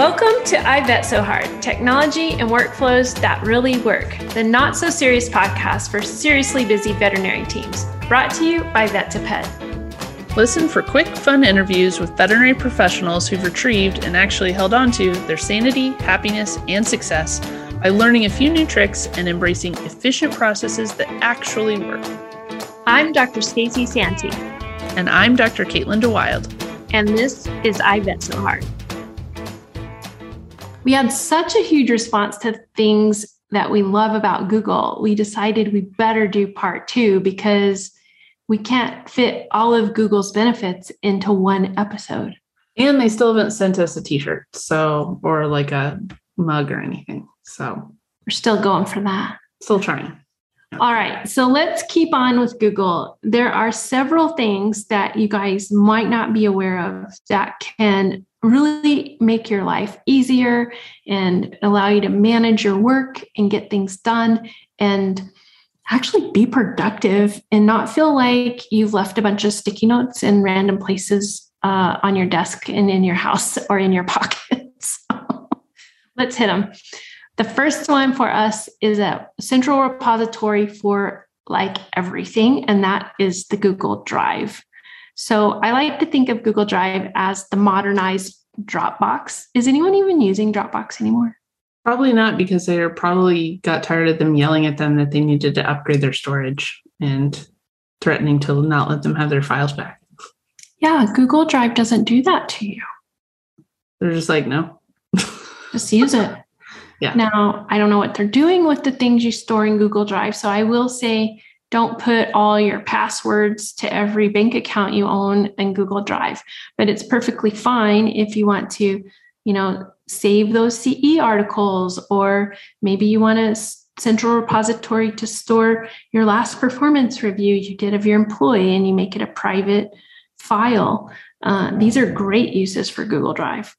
Welcome to I Vet So Hard technology and workflows that really work, the not so serious podcast for seriously busy veterinary teams. Brought to you by Vet2Pet. Listen for quick, fun interviews with veterinary professionals who've retrieved and actually held on to their sanity, happiness, and success by learning a few new tricks and embracing efficient processes that actually work. I'm Dr. Stacy Santi. And I'm Dr. Caitlin DeWilde. And this is I Vet So Hard we had such a huge response to things that we love about Google. We decided we better do part two because we can't fit all of Google's benefits into one episode. And they still haven't sent us a t-shirt, so or like a mug or anything. So we're still going for that. Still trying. All right, so let's keep on with Google. There are several things that you guys might not be aware of that can really make your life easier and allow you to manage your work and get things done and actually be productive and not feel like you've left a bunch of sticky notes in random places uh, on your desk and in your house or in your pockets. let's hit them. The first one for us is a central repository for like everything, and that is the Google Drive. So I like to think of Google Drive as the modernized Dropbox. Is anyone even using Dropbox anymore? Probably not because they probably got tired of them yelling at them that they needed to upgrade their storage and threatening to not let them have their files back. Yeah, Google Drive doesn't do that to you. They're just like, no. just use it. Yeah. Now, I don't know what they're doing with the things you store in Google Drive. So I will say don't put all your passwords to every bank account you own in Google Drive, but it's perfectly fine if you want to, you know, save those CE articles, or maybe you want a central repository to store your last performance review you did of your employee and you make it a private file. Uh, these are great uses for Google Drive.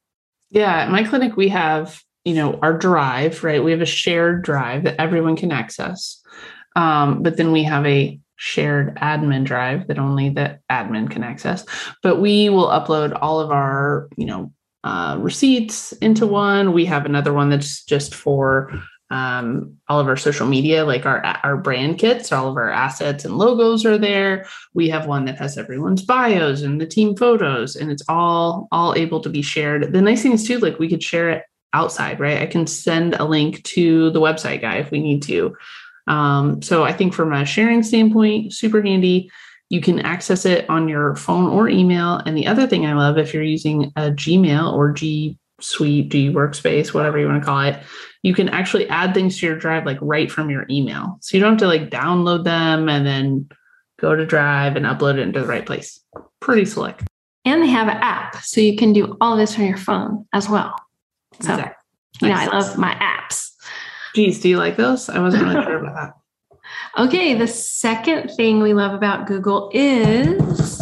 Yeah, at my clinic, we have, you know, our drive, right? We have a shared drive that everyone can access. Um, but then we have a shared admin drive that only the admin can access. But we will upload all of our, you know, uh, receipts into one. We have another one that's just for um, all of our social media, like our our brand kits, all of our assets and logos are there. We have one that has everyone's bios and the team photos, and it's all all able to be shared. The nice thing is too, like we could share it outside, right? I can send a link to the website guy if we need to. Um, so I think from a sharing standpoint, super handy. You can access it on your phone or email. And the other thing I love, if you're using a Gmail or G Suite, G Workspace, whatever you want to call it, you can actually add things to your drive like right from your email. So you don't have to like download them and then go to Drive and upload it into the right place. Pretty slick. And they have an app, so you can do all this on your phone as well. So, exactly. you know, I love my apps. Geez, do you like those? I wasn't really sure about that. Okay, the second thing we love about Google is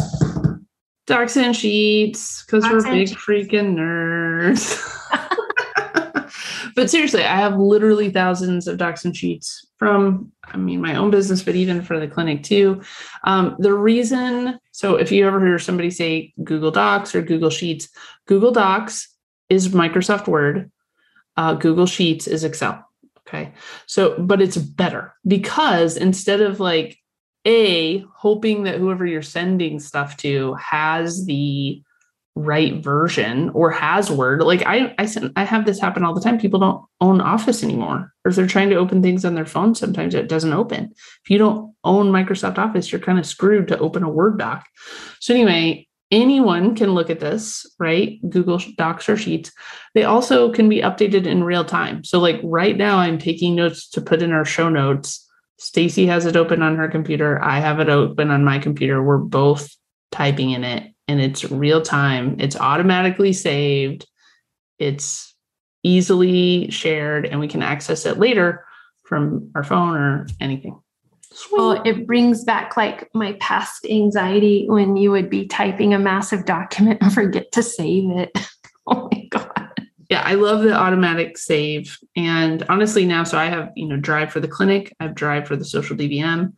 docs and sheets because we're big sheets. freaking nerds. but seriously, I have literally thousands of docs and sheets from, I mean, my own business, but even for the clinic too. Um, the reason, so if you ever hear somebody say Google Docs or Google Sheets, Google Docs is Microsoft Word, uh, Google Sheets is Excel. Okay. So, but it's better because instead of like A, hoping that whoever you're sending stuff to has the right version or has Word, like I, I, send, I have this happen all the time. People don't own Office anymore. Or if they're trying to open things on their phone, sometimes it doesn't open. If you don't own Microsoft Office, you're kind of screwed to open a Word doc. So, anyway, anyone can look at this, right? Google Docs or Sheets. They also can be updated in real time. So, like right now, I'm taking notes to put in our show notes. Stacy has it open on her computer. I have it open on my computer. We're both typing in it, and it's real time. It's automatically saved. It's easily shared, and we can access it later from our phone or anything. Well, it brings back like my past anxiety when you would be typing a massive document and forget to save it. oh my God. Yeah, I love the automatic save. And honestly, now, so I have, you know, Drive for the clinic, I have Drive for the social DVM.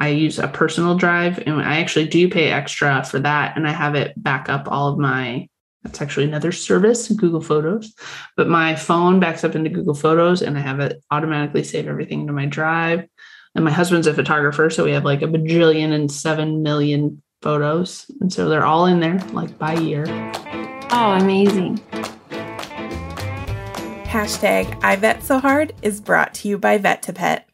I use a personal drive and I actually do pay extra for that. And I have it back up all of my That's actually another service, Google Photos. But my phone backs up into Google Photos and I have it automatically save everything to my drive. And my husband's a photographer, so we have like a bajillion and seven million photos. And so they're all in there, like by year. Oh, amazing. Hashtag I Vet So Hard is brought to you by Vet2Pet.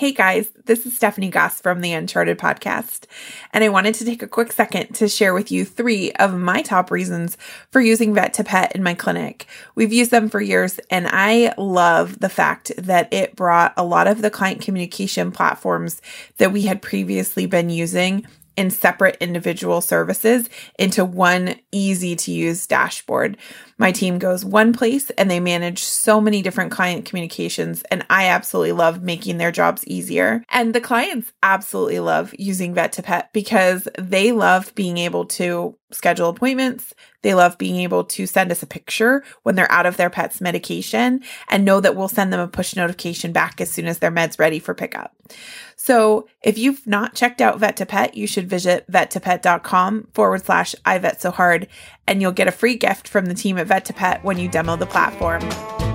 Hey guys, this is Stephanie Goss from the Uncharted podcast, and I wanted to take a quick second to share with you three of my top reasons for using Vet2Pet in my clinic. We've used them for years, and I love the fact that it brought a lot of the client communication platforms that we had previously been using in separate individual services into one easy to use dashboard. My team goes one place and they manage so many different client communications, and I absolutely love making their jobs easier. And the clients absolutely love using Vet2Pet because they love being able to schedule appointments. They love being able to send us a picture when they're out of their pet's medication and know that we'll send them a push notification back as soon as their med's ready for pickup. So if you've not checked out Vet2Pet, you should visit vettopet.com forward slash I vet so hard and you'll get a free gift from the team at Vet2Pet when you demo the platform.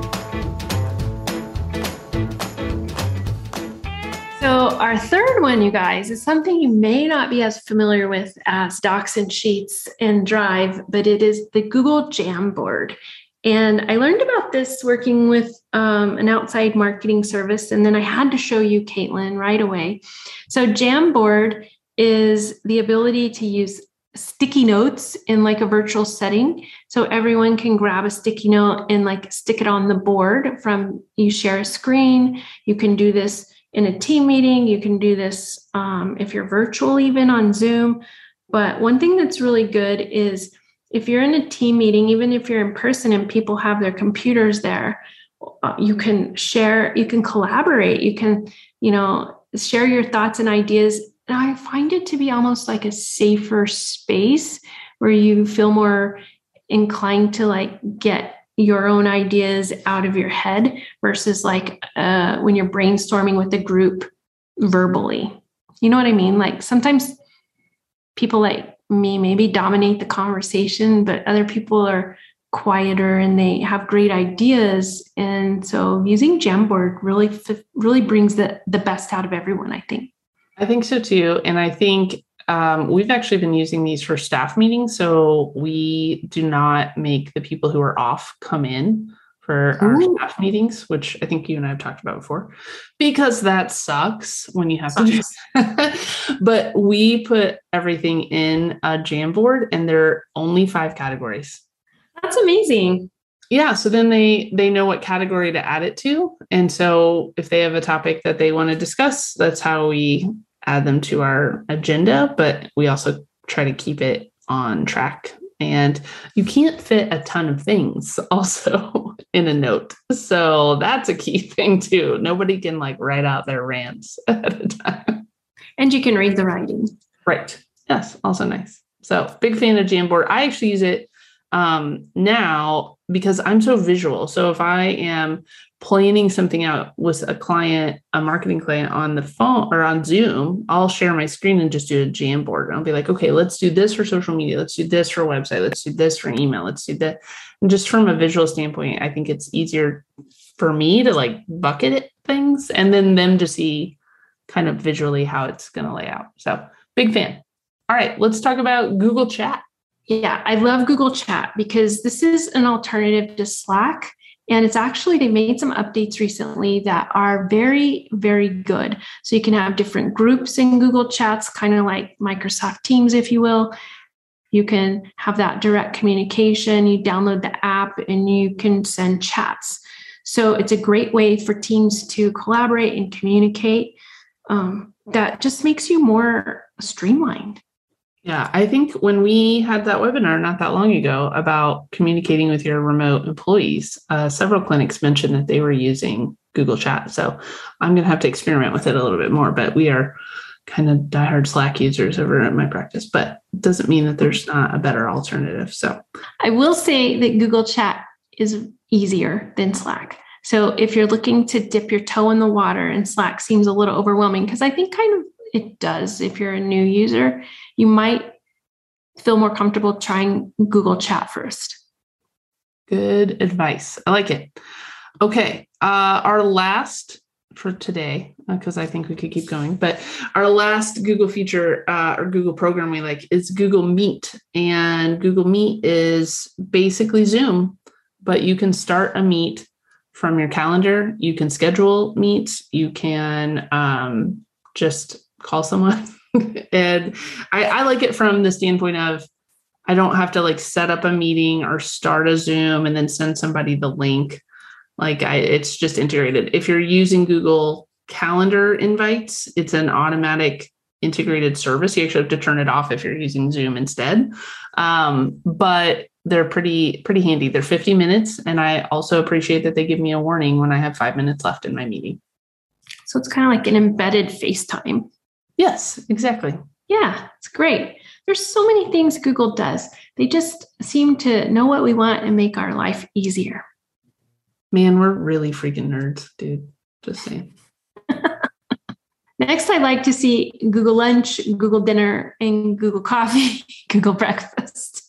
So, our third one, you guys, is something you may not be as familiar with as Docs and Sheets and Drive, but it is the Google Jamboard. And I learned about this working with um, an outside marketing service. And then I had to show you, Caitlin, right away. So, Jamboard is the ability to use sticky notes in like a virtual setting. So everyone can grab a sticky note and like stick it on the board from you share a screen. You can do this in a team meeting. You can do this um, if you're virtual, even on Zoom. But one thing that's really good is if you're in a team meeting, even if you're in person and people have their computers there, uh, you can share, you can collaborate, you can, you know, share your thoughts and ideas. And I find it to be almost like a safer space where you feel more inclined to like get your own ideas out of your head versus like uh, when you're brainstorming with a group verbally. You know what I mean? Like sometimes people like me maybe dominate the conversation, but other people are quieter and they have great ideas. And so using Jamboard really really brings the the best out of everyone. I think. I think so too, and I think um, we've actually been using these for staff meetings. So we do not make the people who are off come in for our Ooh. staff meetings, which I think you and I have talked about before, because that sucks when you have to do but we put everything in a Jamboard and there are only five categories. That's amazing. Yeah. So then they they know what category to add it to. And so if they have a topic that they want to discuss, that's how we add them to our agenda, but we also try to keep it on track. And you can't fit a ton of things also in a note. So that's a key thing too. Nobody can like write out their rants at a time. And you can read the writing. Right. Yes. Also nice. So big fan of Jamboard. I actually use it um, now because I'm so visual. So if I am planning something out with a client, a marketing client on the phone or on Zoom, I'll share my screen and just do a Jamboard. And I'll be like, okay, let's do this for social media. Let's do this for website. Let's do this for email. Let's do that. And just from a visual standpoint, I think it's easier for me to like bucket things and then them to see kind of visually how it's going to lay out. So big fan. All right, let's talk about Google Chat. Yeah, I love Google Chat because this is an alternative to Slack. And it's actually, they made some updates recently that are very, very good. So you can have different groups in Google Chats, kind of like Microsoft Teams, if you will. You can have that direct communication. You download the app and you can send chats. So it's a great way for teams to collaborate and communicate. Um, that just makes you more streamlined. Yeah, I think when we had that webinar not that long ago about communicating with your remote employees, uh, several clinics mentioned that they were using Google Chat. So I'm going to have to experiment with it a little bit more, but we are kind of diehard Slack users over at my practice, but doesn't mean that there's not a better alternative. So I will say that Google Chat is easier than Slack. So if you're looking to dip your toe in the water and Slack seems a little overwhelming, because I think kind of it does if you're a new user you might feel more comfortable trying Google Chat first. Good advice. I like it. Okay. Uh, our last for today, because uh, I think we could keep going, but our last Google feature uh, or Google program we like is Google Meet. And Google Meet is basically Zoom, but you can start a meet from your calendar. You can schedule meets. You can um, just call someone. and I, I like it from the standpoint of I don't have to like set up a meeting or start a Zoom and then send somebody the link. Like I, it's just integrated. If you're using Google Calendar invites, it's an automatic integrated service. You actually have to turn it off if you're using Zoom instead. Um, but they're pretty pretty handy. They're 50 minutes, and I also appreciate that they give me a warning when I have five minutes left in my meeting. So it's kind of like an embedded FaceTime. Yes, exactly. Yeah, it's great. There's so many things Google does. They just seem to know what we want and make our life easier. Man, we're really freaking nerds, dude. Just saying. Next, I'd like to see Google Lunch, Google Dinner, and Google Coffee, Google Breakfast.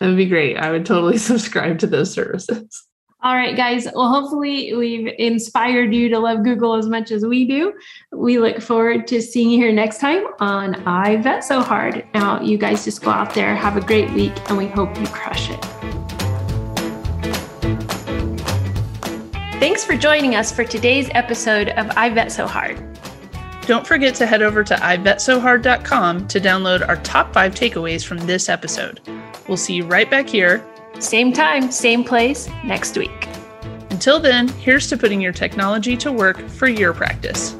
that would be great. I would totally subscribe to those services. All right, guys. Well, hopefully, we've inspired you to love Google as much as we do. We look forward to seeing you here next time on I Vet So Hard. Now, you guys just go out there, have a great week, and we hope you crush it. Thanks for joining us for today's episode of I Vet So Hard. Don't forget to head over to ivetsohard.com to download our top five takeaways from this episode. We'll see you right back here same time, same place next week. Until then, here's to putting your technology to work for your practice.